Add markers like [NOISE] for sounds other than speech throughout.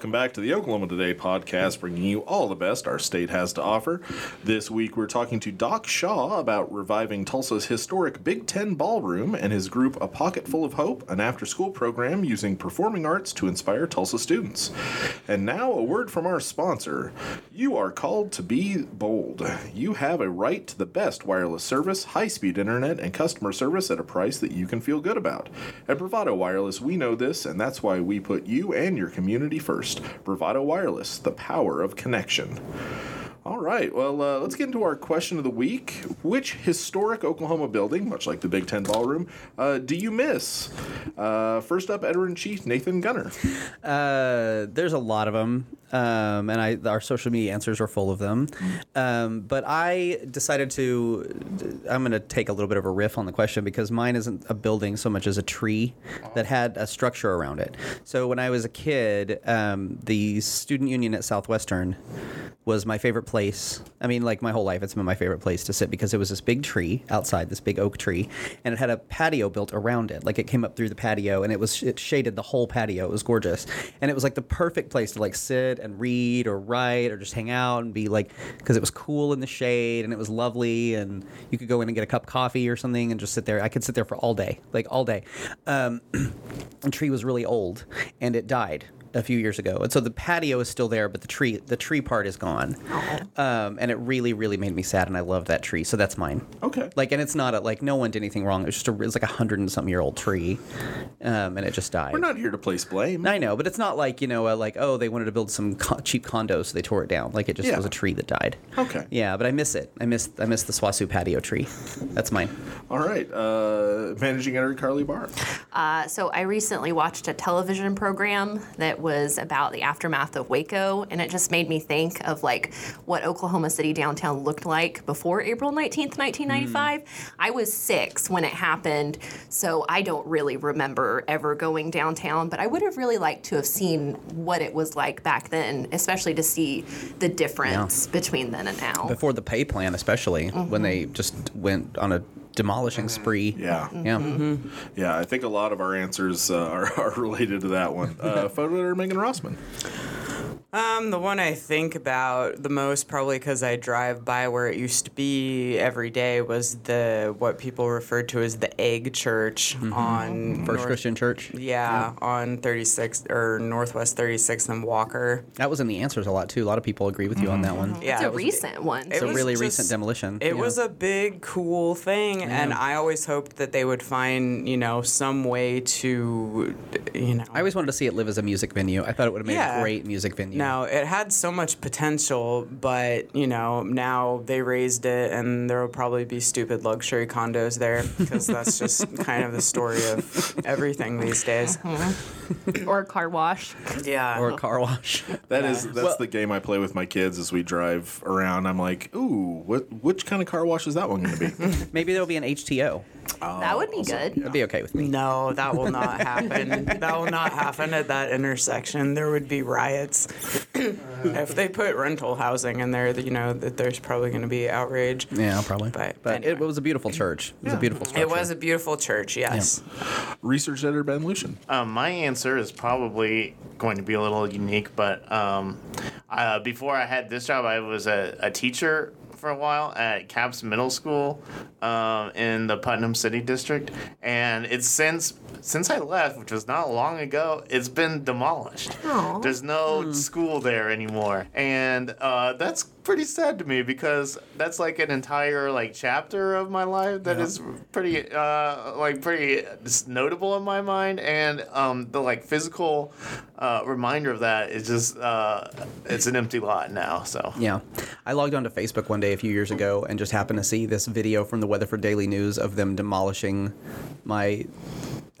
Welcome back to the Oklahoma Today podcast, bringing you all the best our state has to offer. This week, we're talking to Doc Shaw about reviving Tulsa's historic Big Ten Ballroom and his group A Pocket Full of Hope, an after school program using performing arts to inspire Tulsa students. And now, a word from our sponsor. You are called to be bold. You have a right to the best wireless service, high speed internet, and customer service at a price that you can feel good about. At Bravado Wireless, we know this, and that's why we put you and your community first. Bravado Wireless, the power of connection. All right, well, uh, let's get into our question of the week. Which historic Oklahoma building, much like the Big Ten Ballroom, uh, do you miss? Uh, first up, editor in chief Nathan Gunter. Uh, there's a lot of them, um, and I our social media answers are full of them. Um, but I decided to. I'm going to take a little bit of a riff on the question because mine isn't a building so much as a tree that had a structure around it. So when I was a kid, um, the student union at Southwestern was my favorite place. I mean, like my whole life, it's been my favorite place to sit because it was this big tree outside, this big oak tree, and it had a patio built around it. Like it came up through the patio, and it was it shaded the whole patio. It was gorgeous, and it was like the perfect place to like sit and read or write or just hang out and be like because it was cool in the shade and it was lovely, and you could go in and get a cup of coffee or something and just sit there. I could sit there for all day, like all day. Um, [CLEARS THROAT] the tree was really old, and it died a few years ago, and so the patio is still there, but the tree the tree part is gone, um, and it really really made me sad, and I love that tree, so that's mine. Okay. Like, and it's not a, like no one did anything wrong. It was just a, it's like a hundred and something year old tree, um, and it just died. We're not here to place blame. I know, but it's not like you know, uh, like oh, they wanted to build some co- cheap condos, so they tore it down. Like it just Yeah. was a tree that died. Okay. Yeah, but I miss it. I miss I miss the SWOSU patio tree. That's mine. All right, uh, managing editor Carly Barr. Uh, so I recently watched a television program that was about the aftermath of Waco, and it just made me think of like what Oklahoma City downtown looked like before April 19th, 1995. Mm. I was six when it happened, so I don't really remember ever going downtown, but I would have really liked to have seen what it was like back then, especially to see the difference between then and now. Before the Pei plan, especially when mm-hmm. they just went on a demolishing spree. Yeah. Yeah. Yeah, I think a lot of our answers uh, [LAUGHS] are, are related to that one. Uh, [LAUGHS] photo editor Megan Rossman. Um, the one I think about the most, probably because I drive by where it used to be every day, was the what people referred to as the Egg Church on First North- Christian Church. Yeah, on 36th or Northwest 36th and Walker. That was in the answers a lot too. A lot of people agree with you on that one. Yeah, it's a it was- recent one. It's a really just- recent demolition. It Yeah. was a big, cool thing, and I always hoped that they would find, you know, some way to, you know. I always wanted to see it live as a music venue. I thought it would have made a great music venue. Now it had so much potential, but you know now they razed it, and there will probably be stupid luxury condos there because that's just [LAUGHS] kind of the story of everything these days. Uh-huh. or a car wash. Yeah. or a car wash. That is that's the game I play with my kids as we drive around. I'm like, ooh, what which kind of car wash is that one going to be? [LAUGHS] Maybe there'll be an HTO. That would be good. That'd be okay with me. no, that will not [LAUGHS] happen. that will not happen at that intersection. There would be riots. [COUGHS] if they put rental housing in there, you know that there's probably going to be outrage. Yeah, probably. But but it was a beautiful church. It was a beautiful structure. It was a beautiful church, yes. Research editor Ben Luschen. Um, my answer is probably going to be a little unique, but um, uh, before I had this job, I was a, a teacher for a while at Capps Middle School um, in the Putnam City District, and it's since since I left, which was not long ago, it's been demolished. Aw. There's no school there anymore, and uh, that's pretty sad to me because that's like an entire like chapter of my life that is pretty uh, like pretty notable in my mind, and um, the like physical uh, reminder of that is just uh, it's an empty lot now. So Yeah. I logged onto Facebook one day a few years ago and just happened to see this video from the Weatherford Daily News of them demolishing my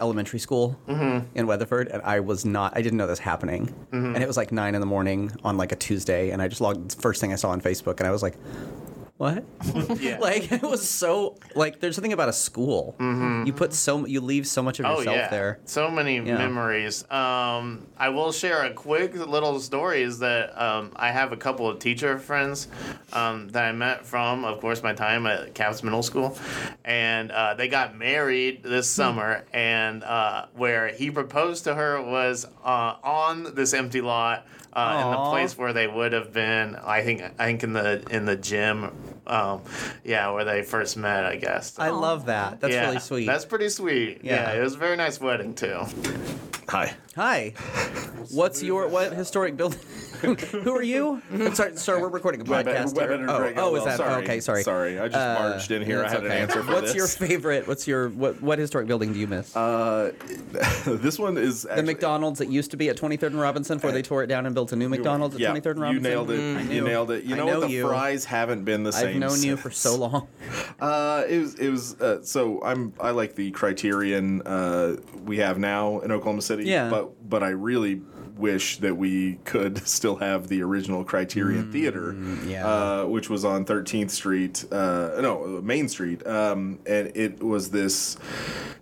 elementary school mm-hmm. in Weatherford, and I was not. I didn't know this happening, mm-hmm. and it was like nine in the morning on like a Tuesday, and I just logged. First thing I saw on Facebook, and I was like. What? [LAUGHS] Yeah. like it was so like there's something about a school. You put so you leave so much of yourself Oh yourself yeah, there. so many Yeah. memories. Um, I will share a quick little story. Is that um, I have a couple of teacher friends um, that I met from, of course, my time at Capps Middle School, and uh, they got married this Hmm. summer. And uh, where he proposed to her was uh, on this empty lot. Uh, in the place where they would have been, I think, I think in the in the gym, um, yeah, where they first met, I guess. I love that. That's yeah, really sweet. That's pretty sweet. Yeah. Yeah. it was a very nice wedding too. Hi. Hi. [LAUGHS] What's your what historic building? [LAUGHS] Who are you? I'm sorry, sorry, we're recording a podcast. Weapon and oh, Greg oh, is that Sorry. okay? Sorry. Sorry, I just Uh, barged in here. I that's had okay. an answer for What's this. your favorite? What's your what? What historic building do you miss? Uh, [LAUGHS] this one is the McDonald's that used to be at 23rd and Robinson before they tore it down and built a new McDonald's at yeah, 23rd and Robinson. you Robinson. nailed it. I You nailed it. You know, know what? The you. fries haven't been the same. I've known you for so long. [LAUGHS] Uh, it was it was uh, so I'm I like the Criterion uh, we have now in Oklahoma City. Yeah. But but I really wish that we could [LAUGHS] still have the original Criterion Theater. Mm, yeah. Uh, which was on 13th Street. Uh, no, Main Street. Um, and it was this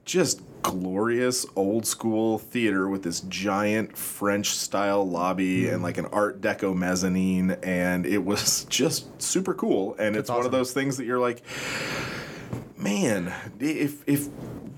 just glorious old school theater with this giant French style lobby Mm. and like an Art Deco mezzanine, and it was [LAUGHS] just super cool. And it's one of those things that you're like, man, if if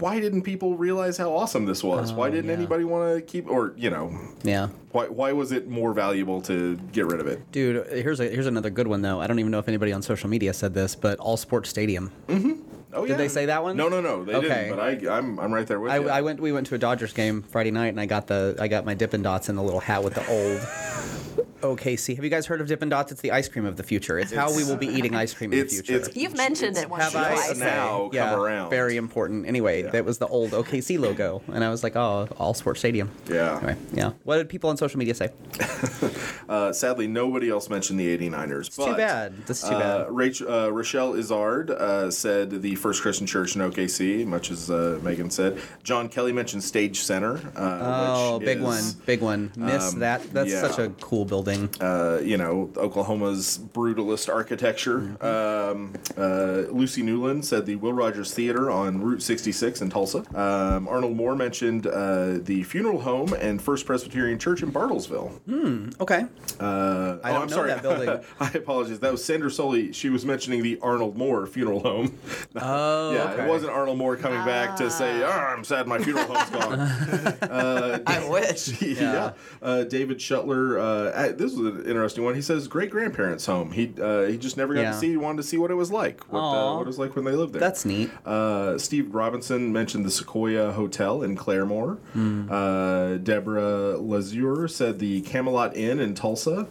why didn't people realize how awesome this was? why didn't yeah. anybody want to keep or you know Yeah. why why was it more valuable to get rid of it? Dude, here's a here's another good one though. I don't even know if anybody on social media said this, but All Sports Stadium. Mm-hmm. Oh yeah. Did they say that one? No, no, no, they Okay. didn't. But I I'm I'm right there with I, you. I went. We went to a Dodgers game Friday night, and I got the I got my Dippin' Dots in the little hat with the old [LAUGHS] OKC. Have you guys heard of Dippin' Dots? It's the ice cream of the future. It's, how we will be eating ice cream in the future. it's- You've mentioned it once Have or I twice. now come yeah, around. Very important. Anyway, that was the old OKC logo, and I was like, oh, All Sports Stadium. Yeah. Anyway, yeah. What did people on social media say? [LAUGHS] Uh, sadly, nobody else mentioned the 89ers. It's too bad. That's too uh, bad. Rach, uh, Rochelle Izard uh, said the First Christian Church in OKC, much as uh, Megan said. John Kelly mentioned Stage Center. Uh, Oh, which big is, one, big one. Miss um, that. That's yeah. such a cool building. Uh, you know, Oklahoma's brutalist architecture. Mm-hmm. Um, uh, Lucy Newland said the Will Rogers Theater on Route 66 in Tulsa. Um, Arnold Moore mentioned uh, the funeral home and First Presbyterian Church in Bartlesville. Okay. Uh, I oh, don't I'm know sorry. that building. [LAUGHS] I apologize. That was Sandra Soley. She was mentioning the Arnold Moore funeral home. [LAUGHS] Oh, yeah, okay. it wasn't Arnold Moore coming back to say, oh, I'm sad my funeral home's gone. [LAUGHS] I wish. yeah. Uh, David Shuttler, uh, this was an interesting one. He says great grandparents' home. He uh, he just never got Yeah. to see. He wanted to see what it was like. What, uh, what it was like when they lived there. That's neat. Uh, Steve Robinson mentioned the Sequoia Hotel in Claremore. Uh, Deborah Lazure said the Camelot Inn in Tulsa.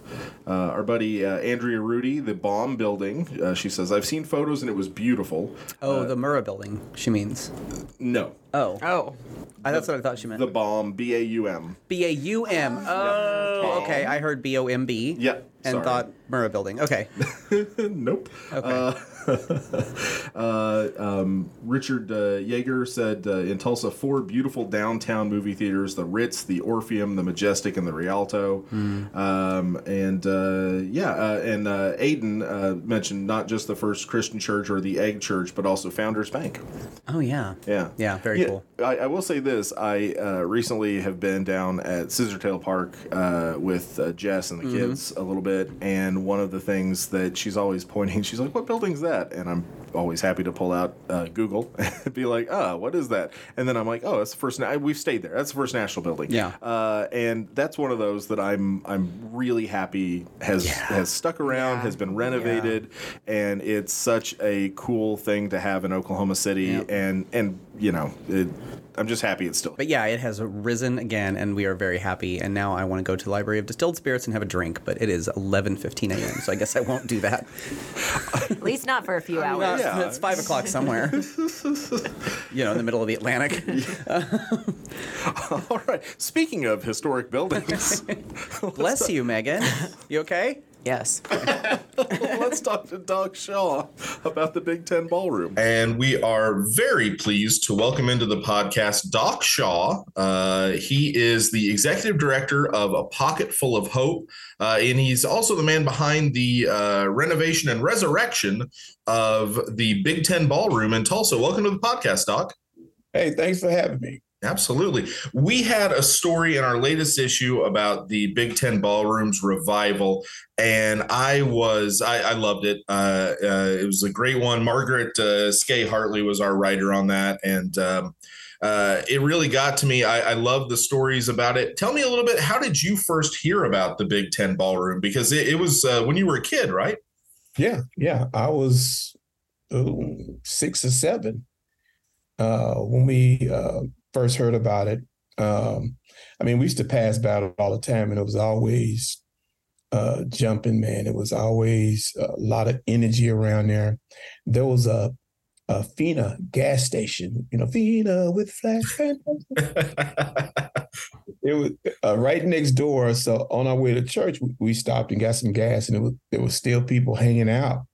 Uh, our buddy uh, Andrea Rudy, the Baum Building. Uh, she says, I've seen photos and it was beautiful. Oh, the Murrah building. She means. No. Oh, Oh, I, that's what I thought she meant. The bomb, B A U M. B A U M. Oh, okay. I heard B O M B. Yeah, And sorry. thought Murrah building. Okay. [LAUGHS] nope. Okay. [LAUGHS] Uh, um, Richard uh, Yeager said uh, in Tulsa, four beautiful downtown movie theaters the Ritz, the Orpheum, the Majestic, and the Rialto. Um, and uh, yeah, uh, and uh, Aiden uh, mentioned not just the First Christian Church or the Egg Church, but also Founders Bank. oh yeah. Yeah. Yeah. Very cool. I, I will say this. I uh, recently have been down at Scissortail Park uh, with uh, Jess and the Mm-hmm. kids a little bit, and one of the things that she's always pointing, [LAUGHS] she's like, "What building's that?" And I'm always happy to pull out uh, Google [LAUGHS] and be like, "Ah, what is that?" And then I'm like, "Oh, that's the first. Na- we've stayed there. That's the First National Building." Yeah. Uh, and that's one of those that I'm I'm really happy has has stuck around, Yeah. has been renovated, and it's such a cool thing to have in Oklahoma City, and and you know, it, I'm just happy it's still. But yeah, it has risen again, and we are very happy. And now I want to go to the Library of Distilled Spirits and have a drink. But it is 11:15 a.m., so I guess I won't do that. At least not for a few hours. yeah. It's five o'clock somewhere. [LAUGHS] you know, in the middle of the Atlantic. [LAUGHS] All right. Speaking of historic buildings, [LAUGHS] Bless you, Megan. You okay? Yes. [LAUGHS] Let's talk to Doc Shaw about the Big Ten Ballroom. And we are very pleased to welcome into the podcast Doc Shaw. Uh, he is the executive director of A Pocket Full of Hope, uh, and he's also the man behind the uh, renovation and resurrection of the Big Ten Ballroom in Tulsa. Welcome to the podcast, Doc. Hey, thanks for having me. Absolutely. We had a story in our latest issue about the Big Ten Ballroom's revival, and I was, I, I loved it. Uh, uh, it was a great one. Margaret uh, Skay Hartley was our writer on that, and um, uh, it really got to me. I, I love the stories about it. Tell me a little bit, how did you first hear about the Big Ten Ballroom? Because it, it was uh, when you were a kid, right? Yeah, yeah. I was uh, six or seven uh, when we uh, first heard about it. Um, I mean, we used to pass by it all the time, and it was always uh, jumping, man. It was always a lot of energy around there. There was a, a Fina gas station, you know, Fina with flash. [LAUGHS] it was uh, right next door. So on our way to church, we, we stopped and got some gas, and it was there was still people hanging out.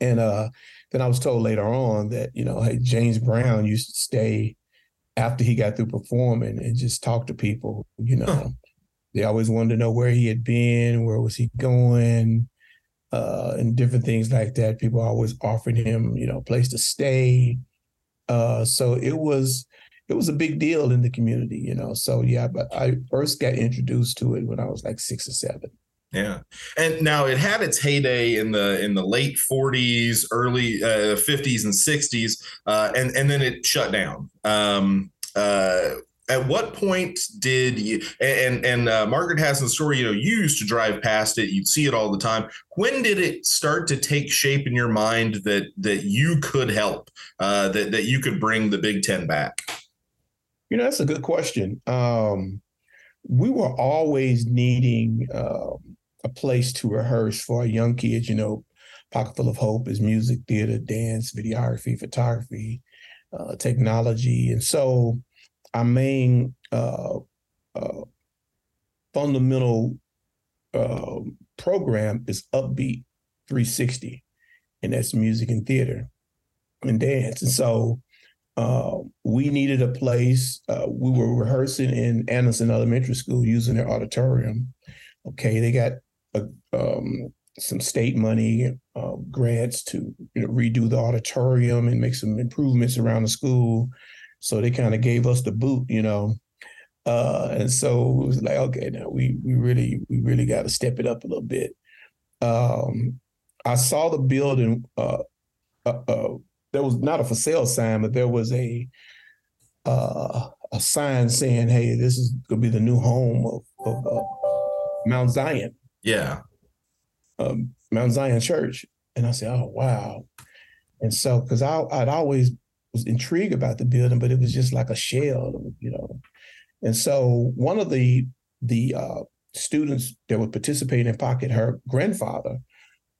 And uh, then I was told later on that you know, hey, James Brown used to stay after he got through performing and just talk to people. You know, huh. they always wanted to know where he had been, where was he going, uh, and different things like that. People always offered him, you know, a place to stay. Uh, so it was it was a big deal in the community, you know. So yeah, but I first got introduced to it when I was like six or seven. Yeah, and now it had its heyday in the in the late '40s, early uh, '50s, and '60s, uh, and and then it shut down. Um, uh, at what point did you and and uh, Margaret has the story? You know, you used to drive past it, you'd see it all the time. When did it start to take shape in your mind that that you could help, uh, that that you could bring the Big Ten back? You know, that's a good question. Um, we were always needing. Um, a place to rehearse for young kids. You know, Pocket Full of Hope is music, theater, dance, videography, photography, uh, technology, and so our main uh, uh, fundamental um, program is Upbeat 360, and that's music and theater and dance. And so uh, we needed a place. Uh, we were rehearsing in Anderson Elementary School using their auditorium. Okay, they got a, um, some state money uh, grants to you know, redo the auditorium and make some improvements around the school. So they kind of gave us the boot, you know. Uh, and so it was like, okay, now we we really we really got to step it up a little bit. Um, I saw the building. Uh, uh, uh, there was not a for sale sign, but there was a uh, a sign saying, "Hey, this is gonna be the new home of, of Mount Zion." Yeah. Um, Mount Zion Church. And I said, oh, wow. And so, because I'd always was intrigued about the building, but it was just like a shell, you know. And so one of the the uh, students that would participate in Pocket, her grandfather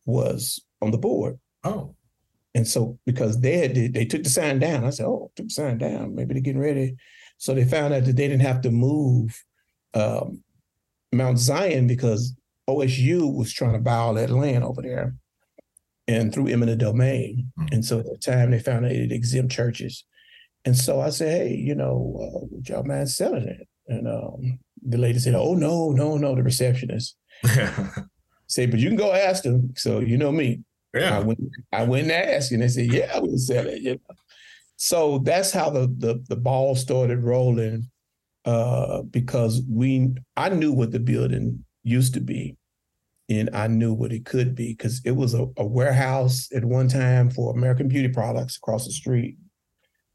was on the board. Oh. And so because they had they took the sign down, I said, "Oh, took the sign down. Maybe they're getting ready." So they found out that they didn't have to move um, Mount Zion because OSU was trying to buy all that land over there and through eminent domain. Mm-hmm. And so at the time they found out it exempt churches. And so I said, hey, you know, uh, would y'all mind selling it? And um, the lady said, oh, no, no, no, the receptionist. [LAUGHS] say, but you can go ask them. So you know me. Yeah. I went, I went and asked, and they said, yeah, we'll sell it. You know? So that's how the, the, the ball started rolling uh, because we I knew what the building used to be. And I knew what it could be because it was a, a, warehouse at one time for American Beauty products across the street.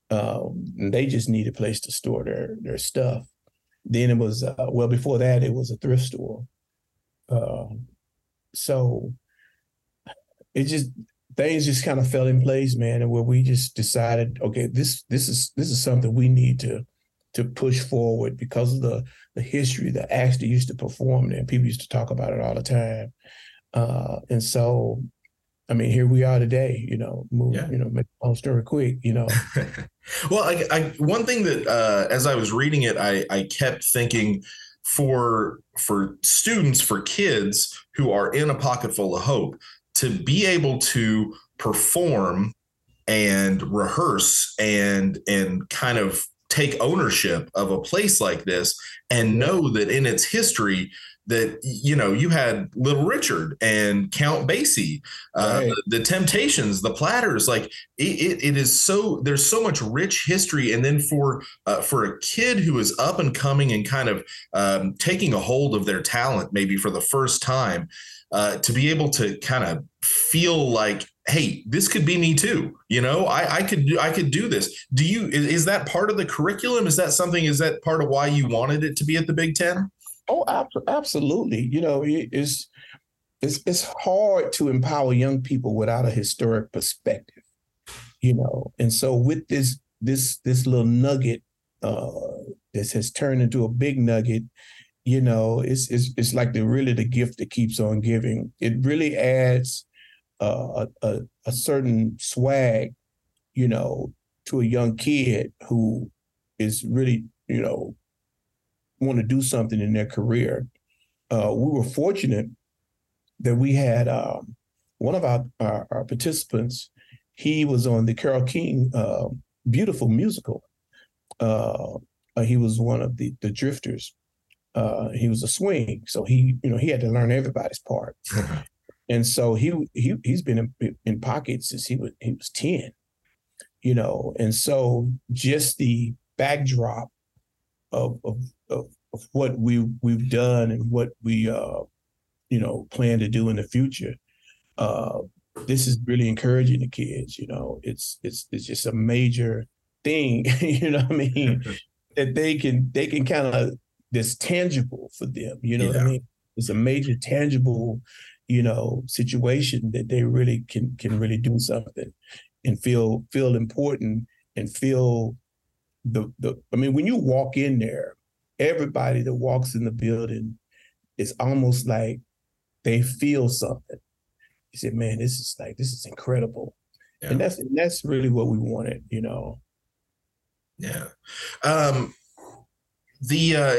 Um, they just needed a place to store their their stuff. Then it was uh, well before that it was a thrift store. Uh, so it just things just kind of fell in place, man, and where we just decided, okay, this this is this is something we need to to push forward because of the the history that Ashley used to perform there. People used to talk about it all the time. Uh, and so, I mean, here we are today, you know, move, yeah. you know, make the whole story quick, you know. [LAUGHS] well, I, I, one thing that, uh, as I was reading it, I, I kept thinking for for students, for kids who are in a pocket full of hope, to be able to perform and rehearse and and kind of take ownership of a place like this and know that in its history that you know you had little richard and count basie uh, Right. the, the temptations the platters like it, it, it is so there's so much rich history and then for uh, for a kid who is up and coming and kind of um, taking a hold of their talent maybe for the first time uh, to be able to kind of feel like hey this could be me too you know i i could do i could do this do you is, is that part of the curriculum is that something is that part of why you wanted it to be at the big ten Oh, ab- absolutely. You know, it- it's it's it's hard to empower young people without a historic perspective. You know, and so with this this this little nugget uh this has turned into a big nugget, you know, it's it's it's like the really the gift that keeps on giving. It really adds a, a a certain swag, you know, to a young kid who is really, you know, want to do something in their career. Uh, we were fortunate that we had um, one of our, our, our participants. He was on the Carole King uh, beautiful musical. Uh, he was one of the the drifters. Uh, he was a swing, so he you know he had to learn everybody's part. [LAUGHS] and so he he he's been in, in pockets since he was he was ten, you know. And so just the backdrop of of of, of what we we've done and what we uh you know plan to do in the future uh this is really encouraging the kids you know? It's it's it's just a major thing [LAUGHS] you know what i mean? [LAUGHS] That they can they can kind of this tangible for them you know what i mean? It's a major tangible you know situation that they really can can really do something and feel feel important and feel the the i mean when you walk in there everybody that walks in the building is almost like they feel something. You said, man, this is like this is incredible. Yeah. And that's and that's really what we wanted, you know. Yeah. Um, the uh,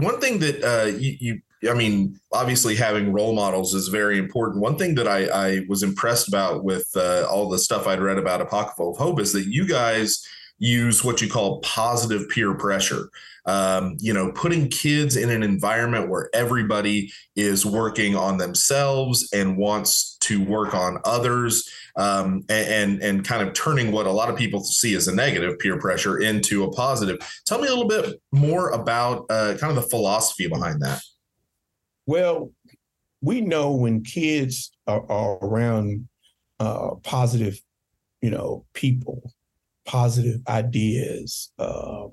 one thing that uh, you, you, I mean, obviously having role models is very important. One thing that I, I was impressed about with uh, all the stuff I'd read about A Pocket Full of Hope is that you guys use what you call positive peer pressure. Um, you know, putting kids in an environment where everybody is working on themselves and wants to work on others um, and, and and kind of turning what a lot of people see as a negative peer pressure into a positive. Tell me a little bit more about uh, kind of the philosophy behind that. Well, we know when kids are, are around uh, positive, you know, people, positive ideas. Uh,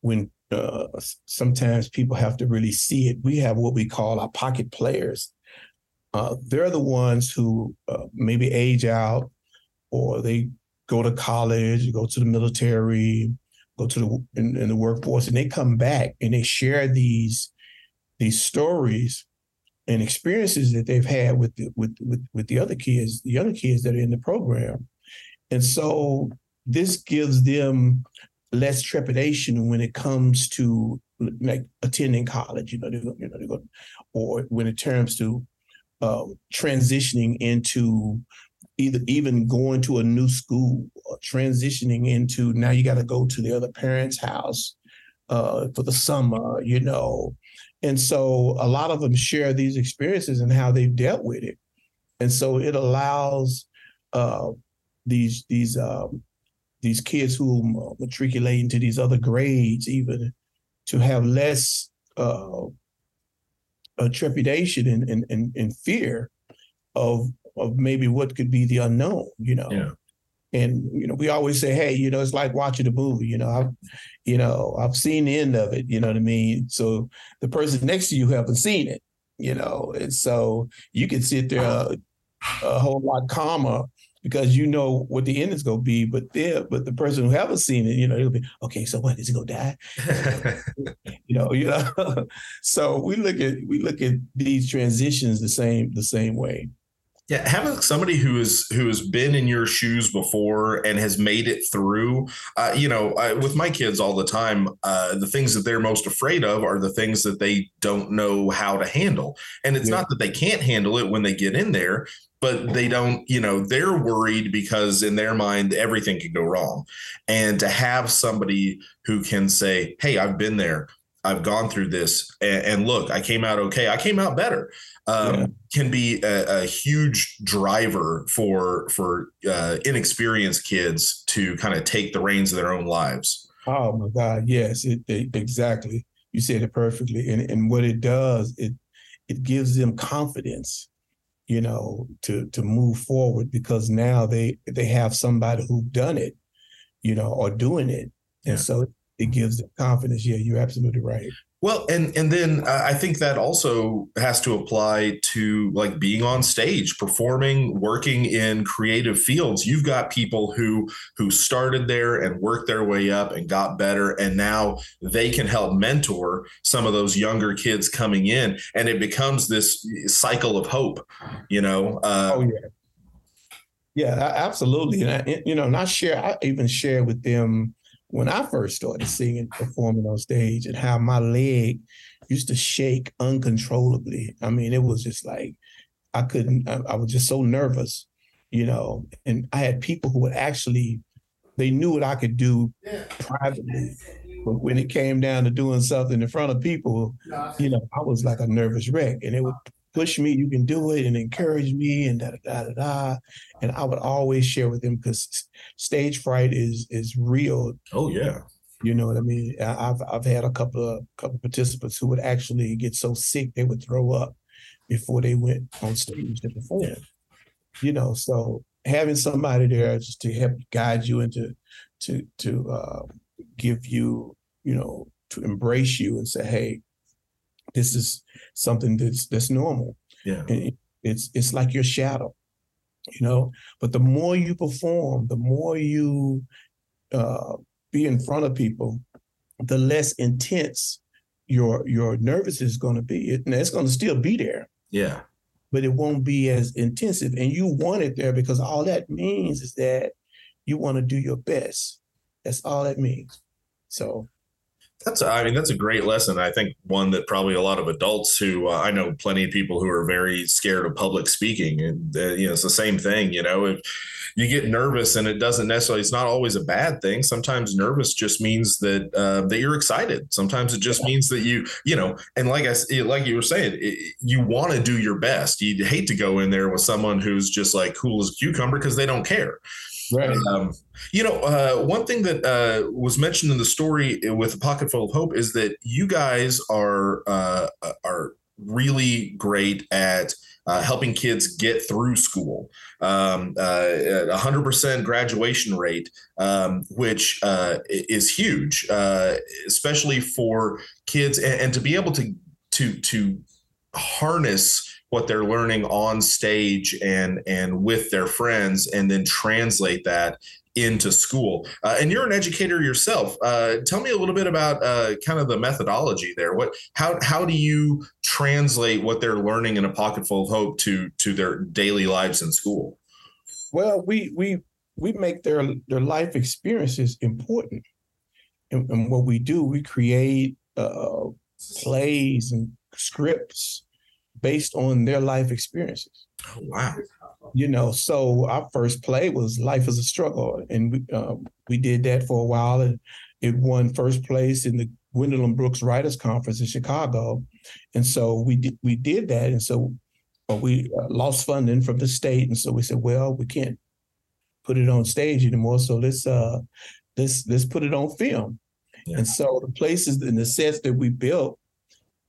when uh, sometimes people have to really see it. We have what we call our pocket players. Uh, they're the ones who uh, maybe age out, or they go to college, go to the military, go to the in, in the workforce, and they come back and they share these these stories and experiences that they've had with the, with, with with the other kids, the younger kids that are in the program, and so this gives them less trepidation when it comes to like attending college. You know, they go, you know, they go, or when it comes to uh, transitioning into either even going to a new school or transitioning into now you got to go to the other parent's house uh, for the summer. You know, and so a lot of them share these experiences and how they've dealt with it. And so it allows uh, these these um, these kids who matriculate into these other grades even to have less uh, trepidation and, and, and, and fear of of maybe what could be the unknown, you know. Yeah. And you know, we always say, hey, you know, it's like watching a movie. You know, I've, you know, I've seen the end of it. You know what I mean? So the person next to you haven't seen it. You know, and so you can sit there a, a whole lot calmer because you know what the end is going to be. But there, but the person who haven't seen it, you know, it'll be okay. So what is he going to die? [LAUGHS] you know, you know. [LAUGHS] so we look at we look at these transitions the same the same way, Yeah, having somebody who is who has been in your shoes before and has made it through, uh, you know, I, with my kids all the time, uh, the things that they're most afraid of are the things that they don't know how to handle. And it's Yeah. not that they can't handle it when they get in there, but they don't, you know, they're worried because in their mind everything could go wrong. And to have somebody who can say, "Hey, I've been there." I've gone through this, and, and look, I came out okay. I came out better. Um, Yeah. Can be a, a huge driver for for uh, inexperienced kids to kind of take the reins of their own lives. Oh my God, yes, it, it- exactly. You said it perfectly, and and what it does, it it gives them confidence, you know, to to move forward because now they they have somebody who done it, you know, or doing it, Yeah. and so it gives them confidence. Yeah, you're absolutely right. Well, and and then uh, I think that also has to apply to like being on stage, performing, working in creative fields. You've got people who who started there and worked their way up and got better, and now they can help mentor some of those younger kids coming in, and it becomes this cycle of hope. You know, uh, Oh yeah, yeah, absolutely. And I, you know, and I share, I even share with them when I first started singing, performing on stage, and how my leg used to shake uncontrollably. I mean, it was just like I couldn't. I, I was just so nervous, you know. And I had people who would actually, they knew what I could do privately, but when it came down to doing something in front of people, you know, I was like a nervous wreck, and it would push me, you can do it, and encourage me, and da da da da. And I would always share with them because stage fright is is real. oh yeah, You know what I mean? I've I've had a couple of couple participants who would actually get so sick they would throw up before they went on stage to perform. You know, so having somebody there just to help guide you and to to to uh, give you, you know, to embrace you and say, hey, this is something that's that's normal. yeah. It- it's it's like your shadow, you know. But the more you perform, the more you uh, be in front of people, the less intense your your nervousness is going to be. It, and it's going to still be there, Yeah. but it won't be as intensive. And you want it there because all that means is that you want to do your best. That's all that means. So That's, I mean, that's a great lesson. I think one that probably a lot of adults who uh, I know plenty of people who are very scared of public speaking, and uh, you know, it's the same thing. You know, if you get nervous, and it doesn't necessarily, it's not always a bad thing. Sometimes nervous just means that uh, that you're excited. Sometimes it just means that you, you know, and like I, like you were saying, it, you want to do your best. You hate to go in there with someone who's just like cool as a cucumber because they don't care. Right. Um, you know, uh, one thing that uh, was mentioned in the story with a pocket full of hope is that you guys are uh, are really great at uh, helping kids get through school. Um, uh, a hundred percent graduation rate, um, which uh, is huge, uh, especially for kids, and, and to be able to to to harness what they're learning on stage and and with their friends and then translate that into school. Uh, and you're an educator yourself. Uh, tell me a little bit about uh, kind of the methodology there. What how how do you translate what they're learning in a pocket full of hope to to their daily lives in school? Well, we we we make their their life experiences important, and, and what we do, we create uh, plays and scripts based on their life experiences. oh wow You know, so our first play was "Life is a Struggle," and we uh, we did that for a while, and it won first place in the Gwendolyn Brooks Writers Conference in Chicago, and so we did we did that, and so but we uh, lost funding from the state, and so we said, well, we can't put it on stage anymore, so let's uh let's let's put it on film. Yeah. And so the places and the sets that we built,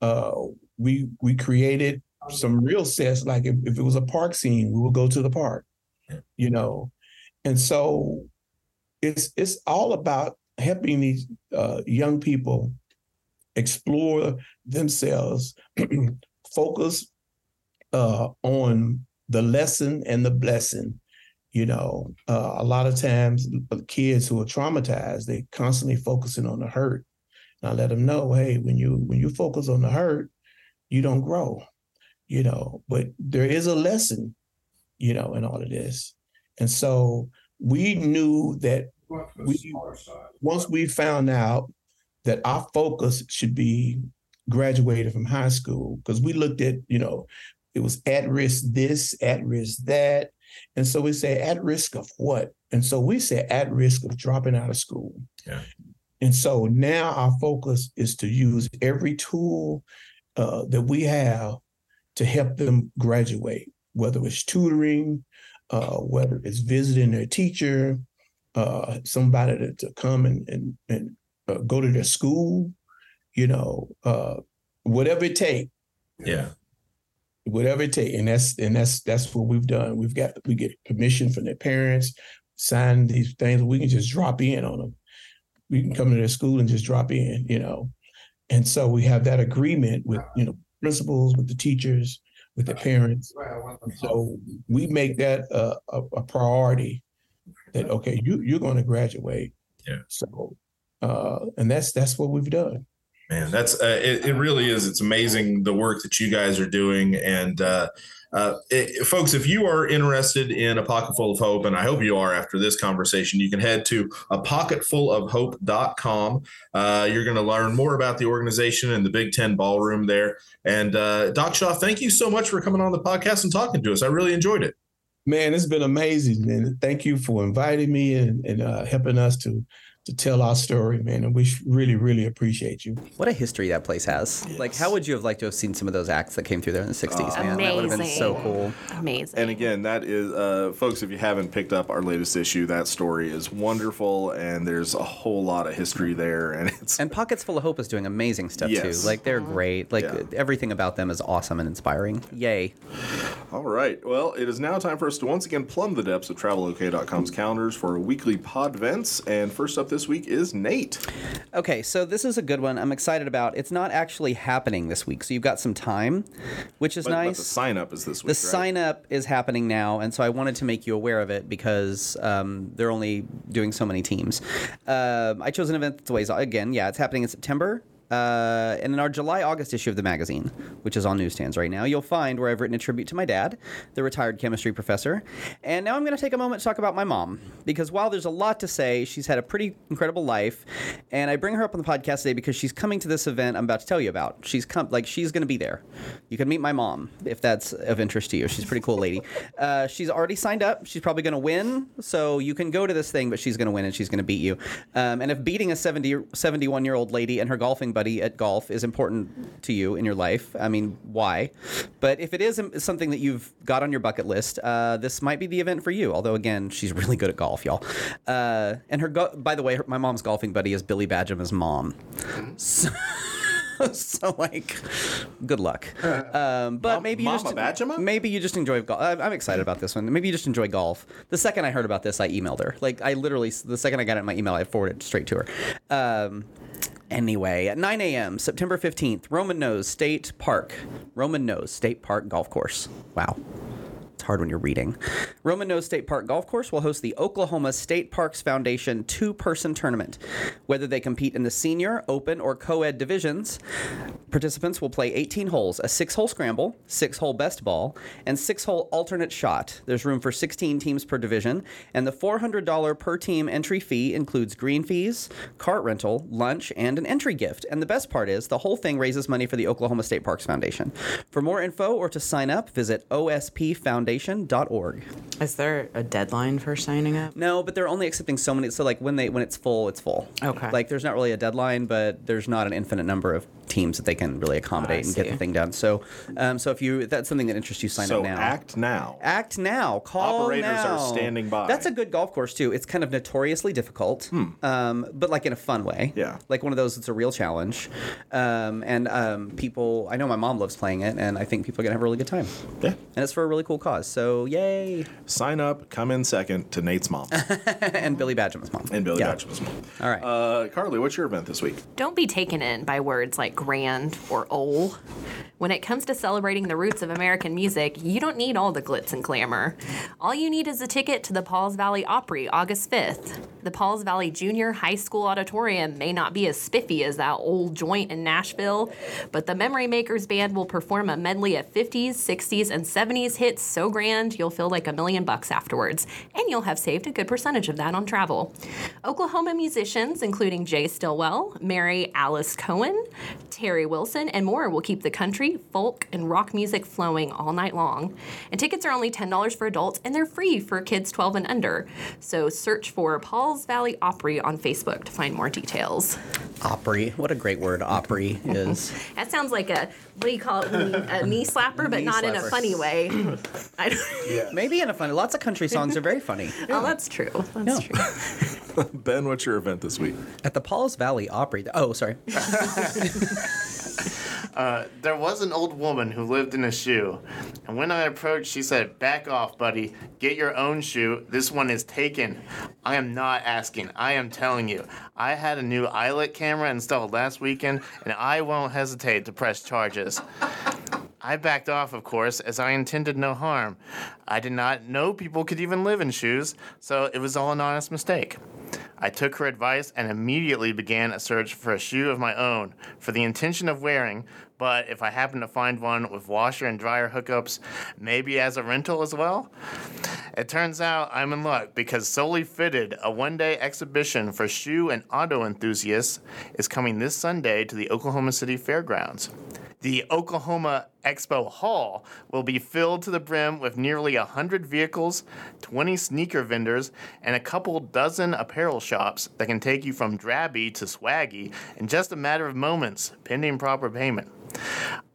uh, we we created some real sets. Like if, if it was a park scene, we would go to the park, you know. And so it's it's all about helping these uh, young people explore themselves, [CLEARS THROAT] focus uh, on the lesson and the blessing. You know, uh, a lot of times the kids who are traumatized, they constantly focusing on the hurt. And I let them know, hey, when you when you focus on the hurt, you don't grow. You know, but there is a lesson you know, in all of this. And so we knew that we once we found out that our focus should be graduated from high school, because we looked at, you know, it was at risk this, at risk that. And so we say at risk of what? And so we say at risk of dropping out of school. Yeah. And so now our focus is to use every tool uh, that we have to help them graduate, whether it's tutoring, uh, whether it's visiting their teacher, uh, somebody to, to come and and, and uh, go to their school, you know, uh, whatever it takes, Yeah. whatever it takes, and that's and that's that's what we've done. We've got we get permission from their parents, sign these things. We can just drop in on them. We can come to their school and just drop in, you know, and so we have that agreement with you know principals, with the teachers, with the parents. So we make that a, a, a priority that okay, you you're going to graduate. Yeah. So, uh, and that's that's what we've done. Man, that's uh, it, it. Really is. It's amazing the work that you guys are doing, and uh, uh, it, folks, if you are interested in a pocket full of hope, and I hope you are after this conversation, you can head to a pocketfulofhope.com. Uh, you're going to learn more about the organization and the Big Ten Ballroom there. And uh, Doc Shaw, thank you so much for coming on the podcast and talking to us. I really enjoyed it. Man, it's been amazing, man. Thank you for inviting me and, and uh, helping us to to tell our story, man. And we really, really appreciate you. What a history that place has. Like, how would you have liked to have seen some of those acts that came through there in the 60s, man? That would have been so cool. Amazing. And again, that is, uh, folks, if you haven't picked up our latest issue, that story is wonderful, and there's a whole lot of history there, and [LAUGHS] it's And Pockets Full of Hope is doing amazing stuff Yes. too. Like, they're great. Like, Yeah. everything about them is awesome and inspiring. Yay. all right. Well, it is now time for us to once again plumb the depths of TravelOK.com's calendars for our weekly Podvents. And first up this week is Nate. Okay, so this is a good one. I'm excited about. It's not actually happening this week, so you've got some time, which is But, but nice. the sign up is this week. The right? sign up is happening now, and so I wanted to make you aware of it because um, they're only doing so many teams. Um I chose an event that's ways again. Yeah, it's happening in September. Uh, and in our July August issue of the magazine, which is on newsstands right now, you'll find where I've written a tribute to my dad, the retired chemistry professor. And now I'm going to take a moment to talk about my mom, because while there's a lot to say, she's had a pretty incredible life. And I bring her up on the podcast today because she's coming to this event I'm about to tell you about. She's come, like, she's going to be there. You can meet my mom if that's of interest to you. She's a pretty cool lady. Uh, she's already signed up. She's probably going to win. So you can go to this thing, but she's going to win and she's going to beat you. Um, and if beating a 70, 71 year old lady and her golfing buddy at golf is important to you in your life, I mean, why? But if it is something that you've got on your bucket list, uh, this might be the event for you. Although, again, she's really good at golf, y'all. Uh, and her, go- by the way, her, my mom's golfing buddy is Billy Badgema's mom. [LAUGHS] So, [LAUGHS] so like, good luck. [LAUGHS] Um, but Mom- maybe you Mama just maybe you just enjoy golf. I'm I'm excited about this one. Maybe you just enjoy golf. The second I heard about this, I emailed her. Like I literally, the second I got it in my email, I forwarded it straight to her. Um, Anyway, at 9 a.m., September 15th, Roman Nose State Park. Roman Nose State Park Golf Course. Wow. Hard when you're reading. Roman Nose State Park Golf Course will host the Oklahoma State Parks Foundation two person tournament. Whether they compete in the senior, open, or co ed divisions, participants will play 18 holes a six hole scramble, six hole best ball, and six hole alternate shot. There's room for 16 teams per division, and the $400 per team entry fee includes green fees, cart rental, lunch, and an entry gift. And the best part is the whole thing raises money for the Oklahoma State Parks Foundation. For more info or to sign up, visit ospfoundation.org. Is there a deadline for signing up? No, but they're only accepting so many. So like when they when it's full, it's full. Okay. Like there's not really a deadline, but there's not an infinite number of teams that they can really accommodate and get the thing done. So, um, so if you if that's something that interests you, sign So up now. act now. Act now. Call Operators are standing by. That's a good golf course too. It's kind of notoriously difficult, um, but like in a fun way. Hmm. Yeah. Like one of those. It's a real challenge, um, and um, people. I know my mom loves playing it, and I think people are gonna have a really good time. Yeah. And it's for a really cool cause. So yay! Sign up, come in second to Nate's mom [LAUGHS] and Billy Badgem's mom. and Billy yeah. Batchman's mom. All right. Uh, Carly, what's your event this week? Don't be taken in by words like grand or ol. When it comes to celebrating the roots of American music, you don't need all the glitz and glamour. All you need is a ticket to the Pauls Valley Opry August 5th. The Pauls Valley Junior High School Auditorium may not be as spiffy as that old joint in Nashville, but the Memory Makers Band will perform a medley of 50s, 60s, and 70s hits so grand you'll feel like a million bucks afterwards, and you'll have saved a good percentage of that on travel. Oklahoma musicians, including Jay Stillwell, Mary Alice Cohen, Terry Wilson, and more, will keep the country, folk, and rock music flowing all night long. And tickets are only $10 for adults, and they're free for kids 12 and under. So search for Paul's Valley Opry on Facebook to find more details. Opry. What a great word Opry is. [LAUGHS] That sounds like a what do you call it? A knee slapper, but Knee not in a funny way. [LAUGHS] I don't, [LAUGHS] Maybe in a funny. Lots of country songs are very funny. Oh, that's true. That's Yeah. true. Ben, what's your event this week? At the Pauls Valley Opry. Oh, sorry. [LAUGHS] Uh, there was an old woman who lived in a shoe, and when I approached, she said, Back off, buddy. Get your own shoe. This one is taken. I am not asking. I am telling you. I had a new eyelet camera installed last weekend, and I won't hesitate to press charges. I backed off, of course, as I intended no harm. I did not know people could even live in shoes, so it was all an honest mistake. I took her advice and immediately began a search for a shoe of my own for the intention of wearing, but if I happen to find one with washer and dryer hookups, maybe as a rental as well? It turns out I'm in luck because Solely Fitted, a one day exhibition for shoe and auto enthusiasts, is coming this Sunday to the Oklahoma City Fairgrounds. The Oklahoma Expo Hall will be filled to the brim with nearly 100 vehicles, 20 sneaker vendors, and a couple dozen apparel shops that can take you from drabby to swaggy in just a matter of moments, pending proper payment.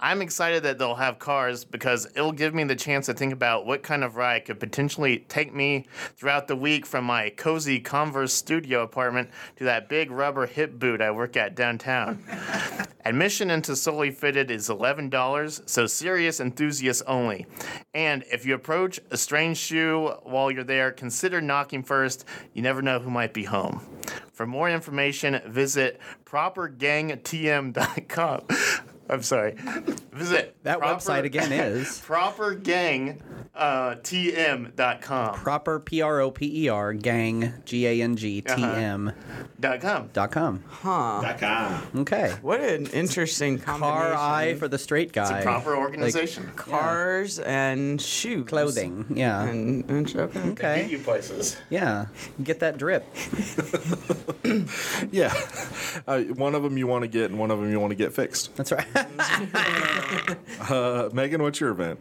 I'm excited that they'll have cars because it'll give me the chance to think about what kind of ride could potentially take me throughout the week from my cozy Converse studio apartment to that big rubber hip boot I work at downtown. [LAUGHS] Admission into Solely Fitted is $11, so serious enthusiasts only. And if you approach a strange shoe while you're there, consider knocking first. You never know who might be home. For more information, visit propergangtm.com. [LAUGHS] I'm sorry. Visit That website again is [LAUGHS] propergangtm.com. proper P R O P E R gang G A N G T M Dot com. dot com. Huh. Okay. What an interesting combination. Car eye for the straight guy. It's a proper organization. cars and shoes. Clothing. Yeah. And, and okay. Okay. you places. Yeah. Get that drip. [LAUGHS] Yeah. Uh, one of them you want to get, and one of them you want to get fixed. That's right. [LAUGHS] Uh, Megan, what's your event?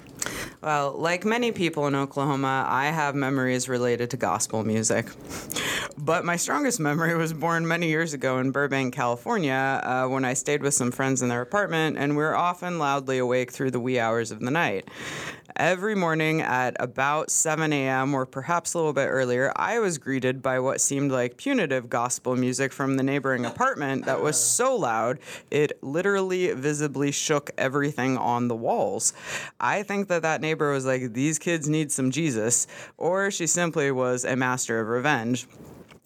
Well, like many people in Oklahoma, I have memories related to gospel music. But my strongest memory was born many years ago in Burbank, California, uh, when I stayed with some friends in their apartment, and we were often loudly awake through the wee hours of the night. Every morning at about 7 a.m., or perhaps a little bit earlier, I was greeted by what seemed like punitive gospel music from the neighboring apartment that was so loud it literally visibly shook everything on the walls. I think that that neighbor was like, These kids need some Jesus, or she simply was a master of revenge.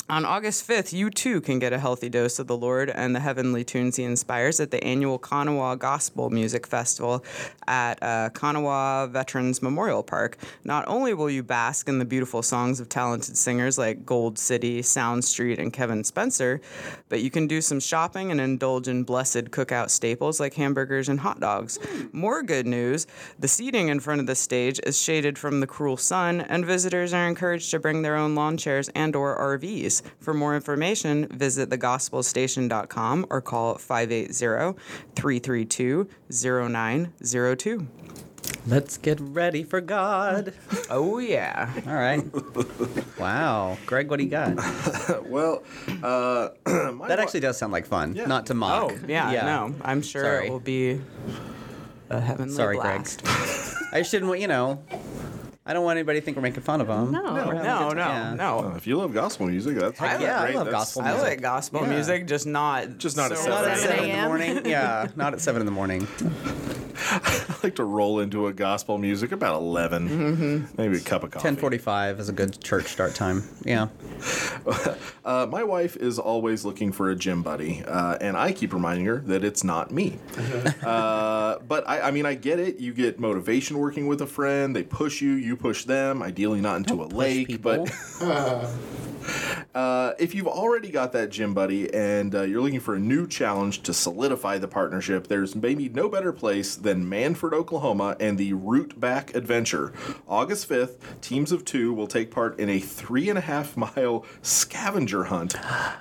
On August 5th, you too can get a healthy dose of the Lord and the heavenly tunes he inspires at the annual Konawa Gospel Music Festival at uh, Konawa Veterans Memorial Park. Not only will you bask in the beautiful songs of talented singers like Gold City, Sound Street, and Kevin Spencer, but you can do some shopping and indulge in blessed cookout staples like hamburgers and hot dogs. More good news the seating in front of the stage is shaded from the cruel sun, and visitors are encouraged to bring their own lawn chairs and or RVs. For more information, visit thegospelstation.com or call 580-332-0902. Let's get ready for God. [LAUGHS] Oh yeah. All right. Wow. Greg, what do you got? [LAUGHS] Well, uh, [CLEARS THROAT] my That actually does sound like fun. Not to mock. Oh, yeah, no. I'm sure Sorry. it will be a heavenly Sorry, blast. Greg. I just didn't want, you know, I don't want anybody to think we're making fun of them. No. We're No, no. Yeah. No. if you love gospel music, that's Heck that's yeah, I great. love That's- gospel I like gospel Yeah. music, just not Just not at so seven. Not at Seven seven in the morning. [LAUGHS] Yeah, not at seven in the morning. [LAUGHS] I like to roll into a gospel music about 11 Mm-hmm. maybe a cup of coffee. Ten forty-five is a good church start time. Yeah. [LAUGHS] Uh, my wife is always looking for a gym buddy, uh, and I keep reminding her that it's not me. uh, but I, I mean, I get it. You get motivation working with a friend. They push you, you push them. Ideally, not into a lake, people. but [LAUGHS] [LAUGHS] uh, if you've already got that gym buddy and uh, you're looking for a new challenge to solidify the partnership, there's maybe no better place than Mannford, Oklahoma, and the Root Back Adventure. August 5th, teams of two will take part in a three and a half mile scavenger hunt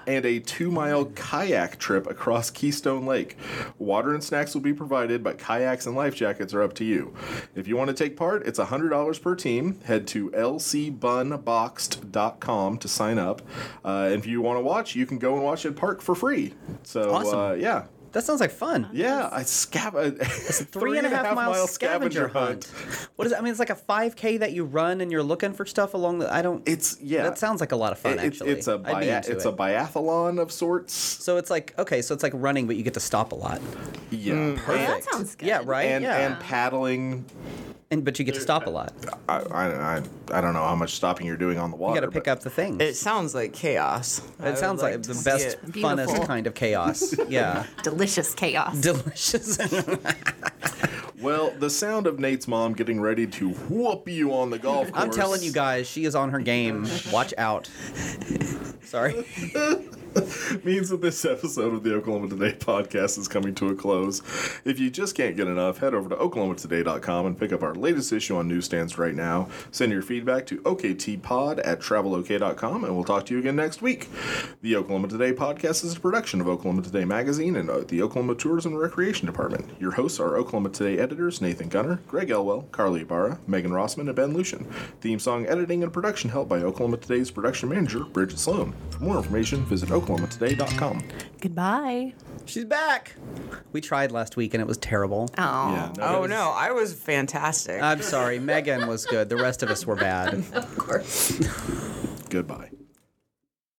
and a two mile kayak trip across Keystone Lake. Water and snacks will be provided, but kayaks and life jackets are up to you. If you want to take part, it's $100 per team. Head to lcbunboxed.com to sign up. Uh, if you want to watch, you can go and watch at Park for free. So, Awesome. uh, yeah. That sounds like fun. Yeah, I scav- a [LAUGHS] Three and a half mile scavenger hunt. What is it? I mean, it's like a 5K that you run and you're looking for stuff along the. I don't. It's yeah. That sounds like a lot of fun. It- it's, actually, it's a I'd be bia- it's it. a biathlon of sorts. So it's like okay, so it's like running, but you get to stop a lot. Yeah, Well, that sounds good. Yeah, right. and yeah, and paddling. And but you get to stop a lot. I, I, I, I don't know how much stopping you're doing on the water. You got to pick but- up the things. It sounds like chaos. I It would sounds like, to the see best, it. funnest kind of chaos. [LAUGHS] Yeah, Delicious chaos. delicious. [LAUGHS] Well, the sound of Nate's mom getting ready to whoop you on the golf course. I'm telling you guys, she is on her game. Watch out. Sorry. [LAUGHS] [LAUGHS] means that this episode of the Oklahoma Today podcast is coming to a close. If you just can't get enough, head over to oklahomatoday.com and pick up our latest issue on newsstands right now. Send your feedback to oktpod at travelok.com, and we'll talk to you again next week. The Oklahoma Today podcast is a production of Oklahoma Today Magazine and the Oklahoma Tourism and Recreation Department. Your hosts are Oklahoma Today editors Nathan Gunter, Greg Elwell, Carly Ibarra, Megan Rossman, and Ben Luschen. Theme song editing and production help by Oklahoma Today's production manager, Bridget Sloan. For more information, visit oklahomatoday.com. Goodbye. She's back. We tried last week and it was terrible. Oh. Yeah, no, Oh that no, I was fantastic. I'm sorry. Megan was good. The rest of us were bad. [LAUGHS] Of course. [LAUGHS] Goodbye.